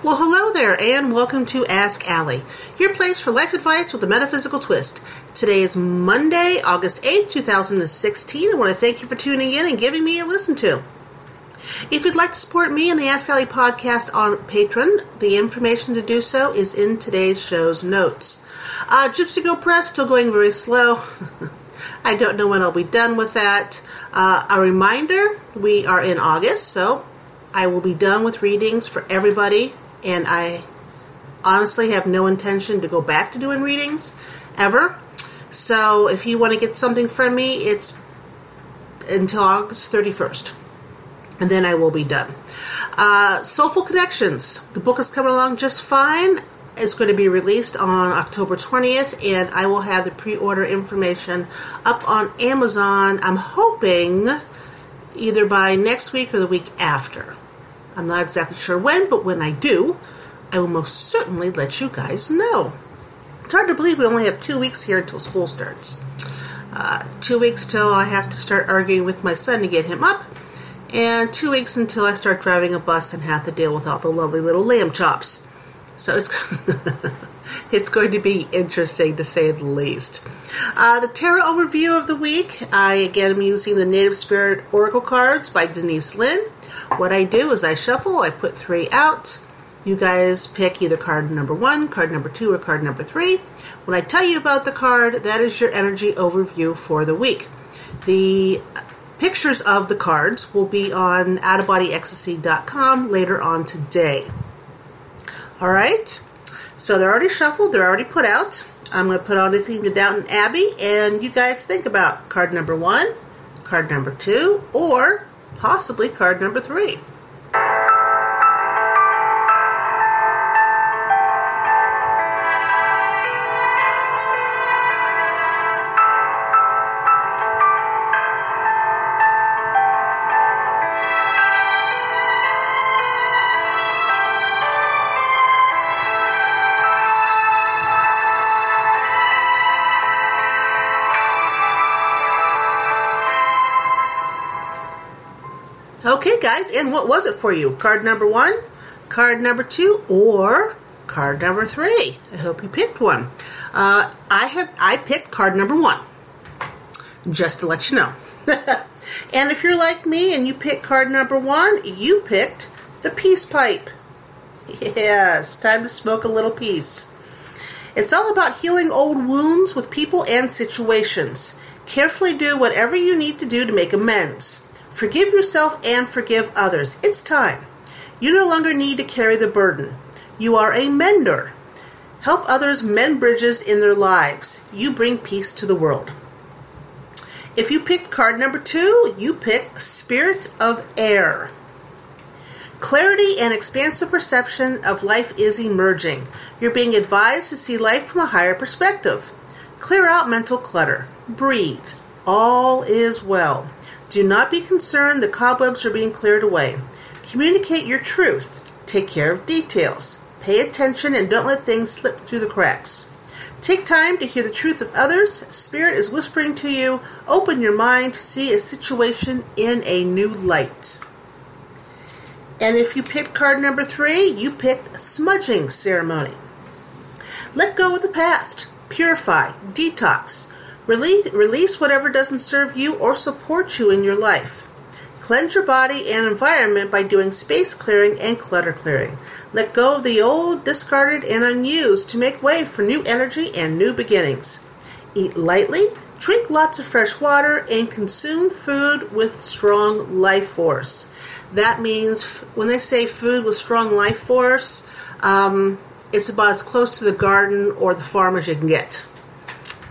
Well, hello there, and welcome to Ask Allie, your place for life advice with a metaphysical twist. Today is Monday, August 8th, 2016. I want to thank you for tuning in and giving me a listen to. If you'd like to support me and the Ask Allie podcast on Patreon, the information to do so is in today's show's notes. Uh, Gypsy Go Press still going very slow. I don't know when I'll be done with that. Uh, a reminder we are in August, so I will be done with readings for everybody and I honestly have no intention to go back to doing readings ever. So if you want to get something from me, it's until August 31st. And then I will be done. Uh, Soulful Connections. The book is coming along just fine. It's going to be released on October 20th, and I will have the pre order information up on Amazon. I'm hoping either by next week or the week after. I'm not exactly sure when, but when I do, I will most certainly let you guys know. It's hard to believe we only have two weeks here until school starts. Uh, two weeks till I have to start arguing with my son to get him up, and two weeks until I start driving a bus and have to deal with all the lovely little lamb chops. So it's it's going to be interesting to say the least. Uh, the tarot overview of the week. I again am using the Native Spirit Oracle cards by Denise Linn. What I do is I shuffle, I put three out. You guys pick either card number one, card number two, or card number three. When I tell you about the card, that is your energy overview for the week. The pictures of the cards will be on outofbodyecstasy.com later on today. All right, so they're already shuffled, they're already put out. I'm going to put on a theme to Downton Abbey, and you guys think about card number one, card number two, or possibly card number three. Guys, and what was it for you? Card number one, card number two, or card number three? I hope you picked one. Uh, I have I picked card number one, just to let you know. and if you're like me and you picked card number one, you picked the peace pipe. Yes, time to smoke a little peace. It's all about healing old wounds with people and situations. Carefully do whatever you need to do to make amends. Forgive yourself and forgive others. It's time. You no longer need to carry the burden. You are a mender. Help others mend bridges in their lives. You bring peace to the world. If you picked card number two, you pick Spirit of Air. Clarity and expansive perception of life is emerging. You're being advised to see life from a higher perspective. Clear out mental clutter. Breathe. All is well. Do not be concerned, the cobwebs are being cleared away. Communicate your truth. Take care of details. Pay attention and don't let things slip through the cracks. Take time to hear the truth of others. Spirit is whispering to you. Open your mind to see a situation in a new light. And if you picked card number three, you picked smudging ceremony. Let go of the past. Purify. Detox. Release, release whatever doesn't serve you or support you in your life. Cleanse your body and environment by doing space clearing and clutter clearing. Let go of the old, discarded, and unused to make way for new energy and new beginnings. Eat lightly, drink lots of fresh water, and consume food with strong life force. That means when they say food with strong life force, um, it's about as close to the garden or the farm as you can get.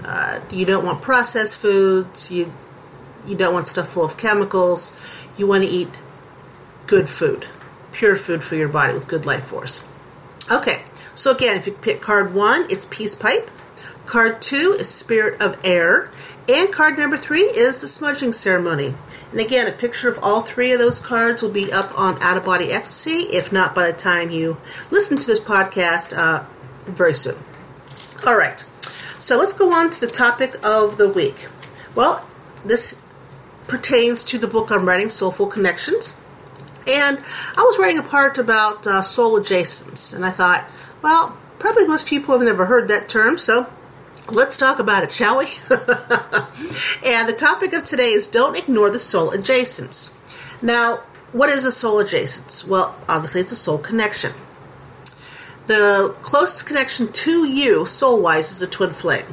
Uh, you don't want processed foods. You you don't want stuff full of chemicals. You want to eat good food, pure food for your body with good life force. Okay, so again, if you pick card one, it's peace pipe. Card two is spirit of air. And card number three is the smudging ceremony. And again, a picture of all three of those cards will be up on Out of Body Ecstasy, if not by the time you listen to this podcast uh, very soon. All right. So let's go on to the topic of the week. Well, this pertains to the book I'm writing, Soulful Connections. And I was writing a part about uh, soul adjacents, and I thought, well, probably most people have never heard that term, so let's talk about it, shall we? and the topic of today is don't ignore the soul adjacents. Now, what is a soul adjacents? Well, obviously, it's a soul connection. The closest connection to you, soul wise, is a twin flame.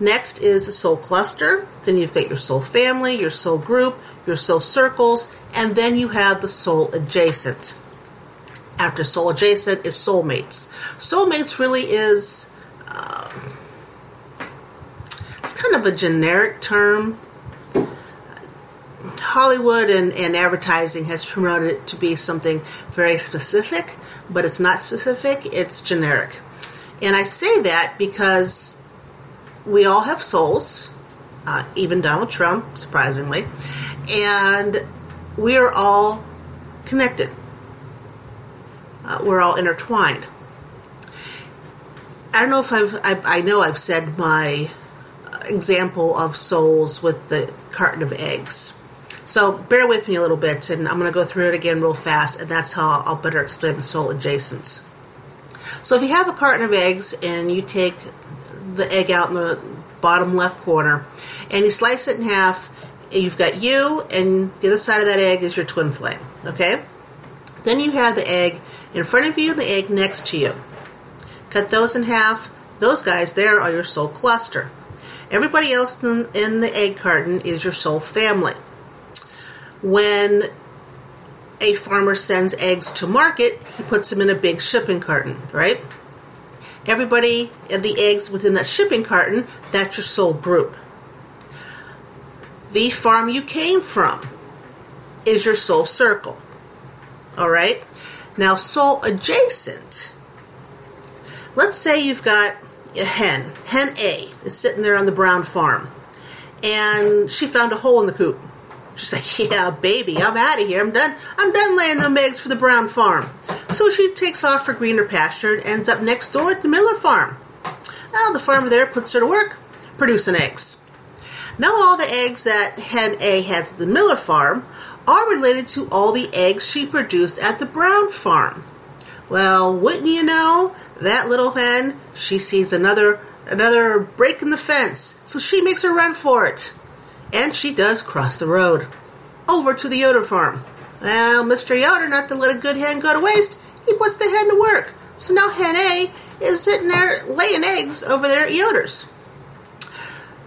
Next is the soul cluster. Then you've got your soul family, your soul group, your soul circles, and then you have the soul adjacent. After soul adjacent is soulmates. Soulmates really is, um, it's kind of a generic term. Hollywood and, and advertising has promoted it to be something very specific, but it's not specific, it's generic. And I say that because we all have souls, uh, even Donald Trump, surprisingly, and we are all connected. Uh, we're all intertwined. I don't know if I've, I, I know I've said my example of souls with the carton of eggs. So bear with me a little bit, and I'm going to go through it again real fast, and that's how I'll better explain the soul adjacents. So if you have a carton of eggs and you take the egg out in the bottom left corner and you slice it in half, you've got you, and the other side of that egg is your twin flame. Okay? Then you have the egg in front of you, the egg next to you. Cut those in half. Those guys there are your soul cluster. Everybody else in, in the egg carton is your soul family when a farmer sends eggs to market, he puts them in a big shipping carton, right? Everybody and the eggs within that shipping carton, that's your soul group. The farm you came from is your soul circle. All right? Now, soul adjacent. Let's say you've got a hen. Hen A is sitting there on the brown farm, and she found a hole in the coop She's like, "Yeah, baby, I'm out of here. I'm done. I'm done laying them eggs for the Brown farm." So she takes off for greener pasture and ends up next door at the Miller farm. Now the farmer there puts her to work producing eggs. Now all the eggs that Hen A has at the Miller farm are related to all the eggs she produced at the Brown farm. Well, wouldn't you know, that little hen, she sees another another break in the fence, so she makes a run for it. And she does cross the road over to the Yoder farm. Well, Mr. Yoder, not to let a good hen go to waste, he puts the hen to work. So now hen A is sitting there laying eggs over there at Yoder's.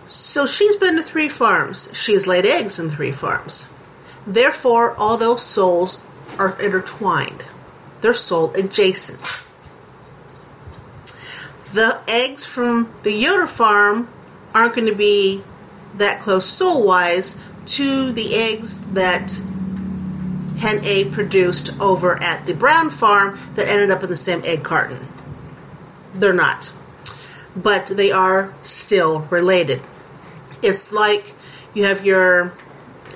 So she's been to three farms. She's laid eggs in three farms. Therefore, all those souls are intertwined. They're soul adjacent. The eggs from the Yoder farm aren't going to be that close soul wise to the eggs that hen A produced over at the Brown farm that ended up in the same egg carton. They're not. But they are still related. It's like you have your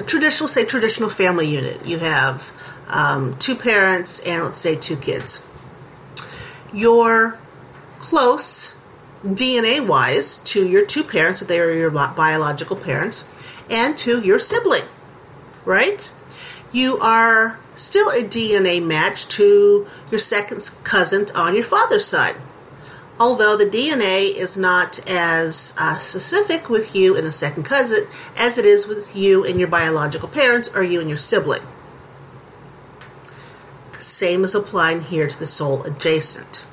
traditional, say, traditional family unit. You have um, two parents and let's say two kids. Your close DNA wise to your two parents, if they are your biological parents, and to your sibling, right? You are still a DNA match to your second cousin on your father's side. Although the DNA is not as uh, specific with you and the second cousin as it is with you and your biological parents or you and your sibling. The same is applying here to the soul adjacent.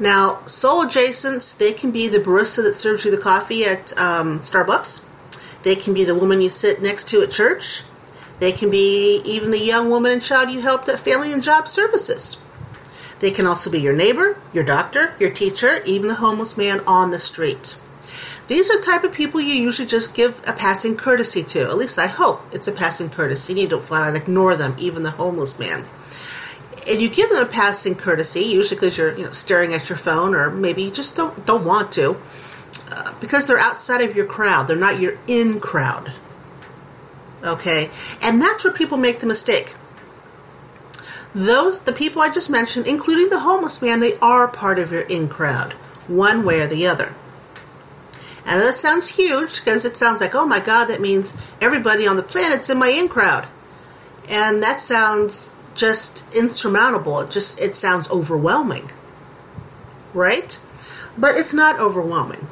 Now, soul adjacents, they can be the barista that serves you the coffee at um, Starbucks. They can be the woman you sit next to at church. They can be even the young woman and child you helped at Family and Job Services. They can also be your neighbor, your doctor, your teacher, even the homeless man on the street. These are the type of people you usually just give a passing courtesy to. At least I hope it's a passing courtesy. You don't flat out ignore them, even the homeless man and you give them a passing courtesy, usually because you're you know staring at your phone, or maybe you just don't don't want to, uh, because they're outside of your crowd. They're not your in crowd. Okay, and that's where people make the mistake. Those the people I just mentioned, including the homeless man, they are part of your in crowd, one way or the other. And that sounds huge because it sounds like, oh my God, that means everybody on the planet's in my in crowd. And that sounds just insurmountable. It just it sounds overwhelming. Right? But it's not overwhelming.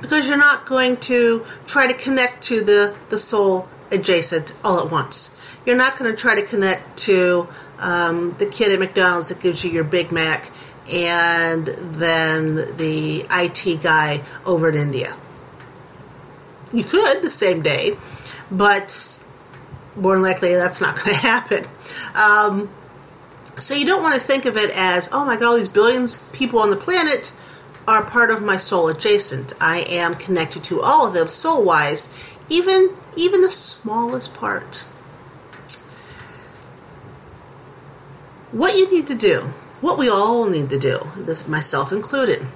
Because you're not going to try to connect to the, the soul adjacent all at once. You're not going to try to connect to um, the kid at McDonald's that gives you your Big Mac and then the IT guy over in India. You could the same day, but more than likely that's not going to happen. Um, so you don't want to think of it as, oh my god, all these billions of people on the planet are part of my soul adjacent. I am connected to all of them soul wise, even even the smallest part. What you need to do, what we all need to do, this myself included,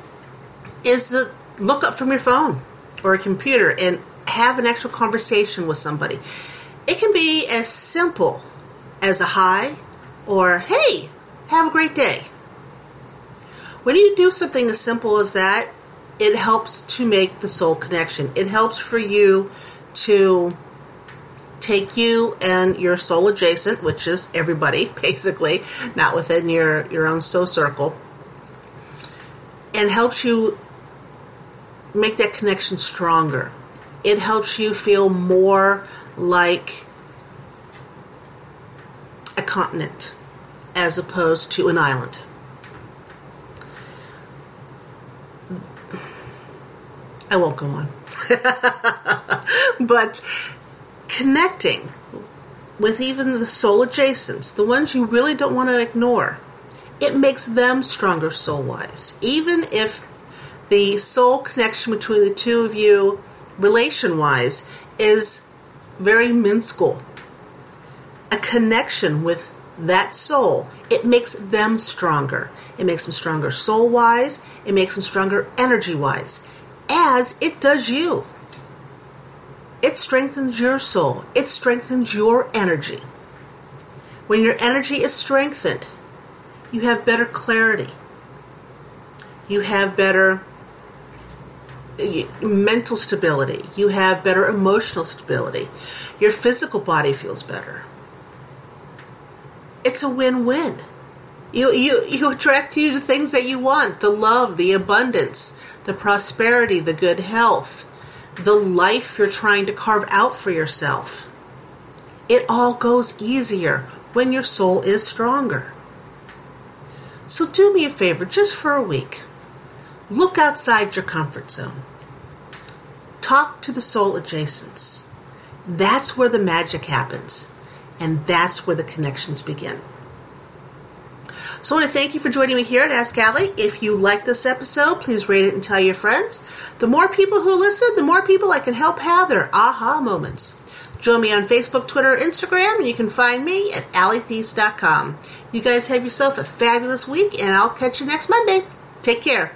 is to look up from your phone or a computer and have an actual conversation with somebody. It can be as simple as a hi or hey, have a great day. When you do something as simple as that, it helps to make the soul connection. It helps for you to take you and your soul adjacent, which is everybody basically, not within your, your own soul circle, and helps you make that connection stronger. It helps you feel more like a continent as opposed to an island. I won't go on. but connecting with even the soul adjacents, the ones you really don't want to ignore, it makes them stronger soul wise. Even if the soul connection between the two of you, relation wise, is very minuscule. A connection with that soul, it makes them stronger. It makes them stronger soul wise, it makes them stronger energy wise, as it does you. It strengthens your soul, it strengthens your energy. When your energy is strengthened, you have better clarity. You have better mental stability. You have better emotional stability. Your physical body feels better. It's a win-win. You, you, you attract you to things that you want the love, the abundance, the prosperity, the good health, the life you're trying to carve out for yourself. It all goes easier when your soul is stronger. So do me a favor just for a week. Look outside your comfort zone. Talk to the soul adjacents. That's where the magic happens, and that's where the connections begin. So I want to thank you for joining me here at Ask Allie. If you like this episode, please rate it and tell your friends. The more people who listen, the more people I can help have their aha moments. Join me on Facebook, Twitter, Instagram, and you can find me at AllieTheiss.com. You guys have yourself a fabulous week, and I'll catch you next Monday. Take care.